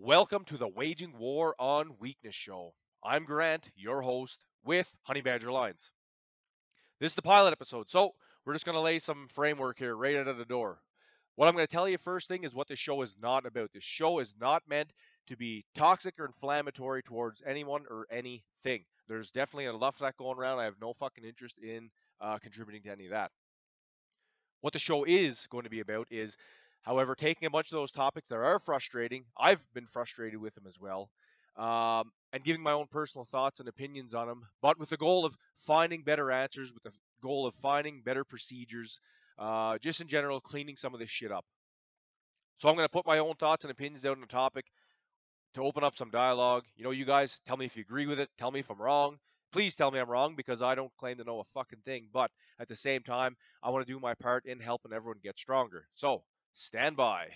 Welcome to the Waging War on Weakness show. I'm Grant, your host, with Honey Badger Lines. This is the pilot episode, so we're just going to lay some framework here right out of the door. What I'm going to tell you first thing is what this show is not about. This show is not meant to be toxic or inflammatory towards anyone or anything. There's definitely enough of that going around. I have no fucking interest in uh, contributing to any of that. What the show is going to be about is However, taking a bunch of those topics that are frustrating, I've been frustrated with them as well, um, and giving my own personal thoughts and opinions on them, but with the goal of finding better answers, with the goal of finding better procedures, uh, just in general, cleaning some of this shit up. So I'm going to put my own thoughts and opinions out on the topic to open up some dialogue. You know, you guys tell me if you agree with it, tell me if I'm wrong. Please tell me I'm wrong because I don't claim to know a fucking thing. But at the same time, I want to do my part in helping everyone get stronger. So Stand by.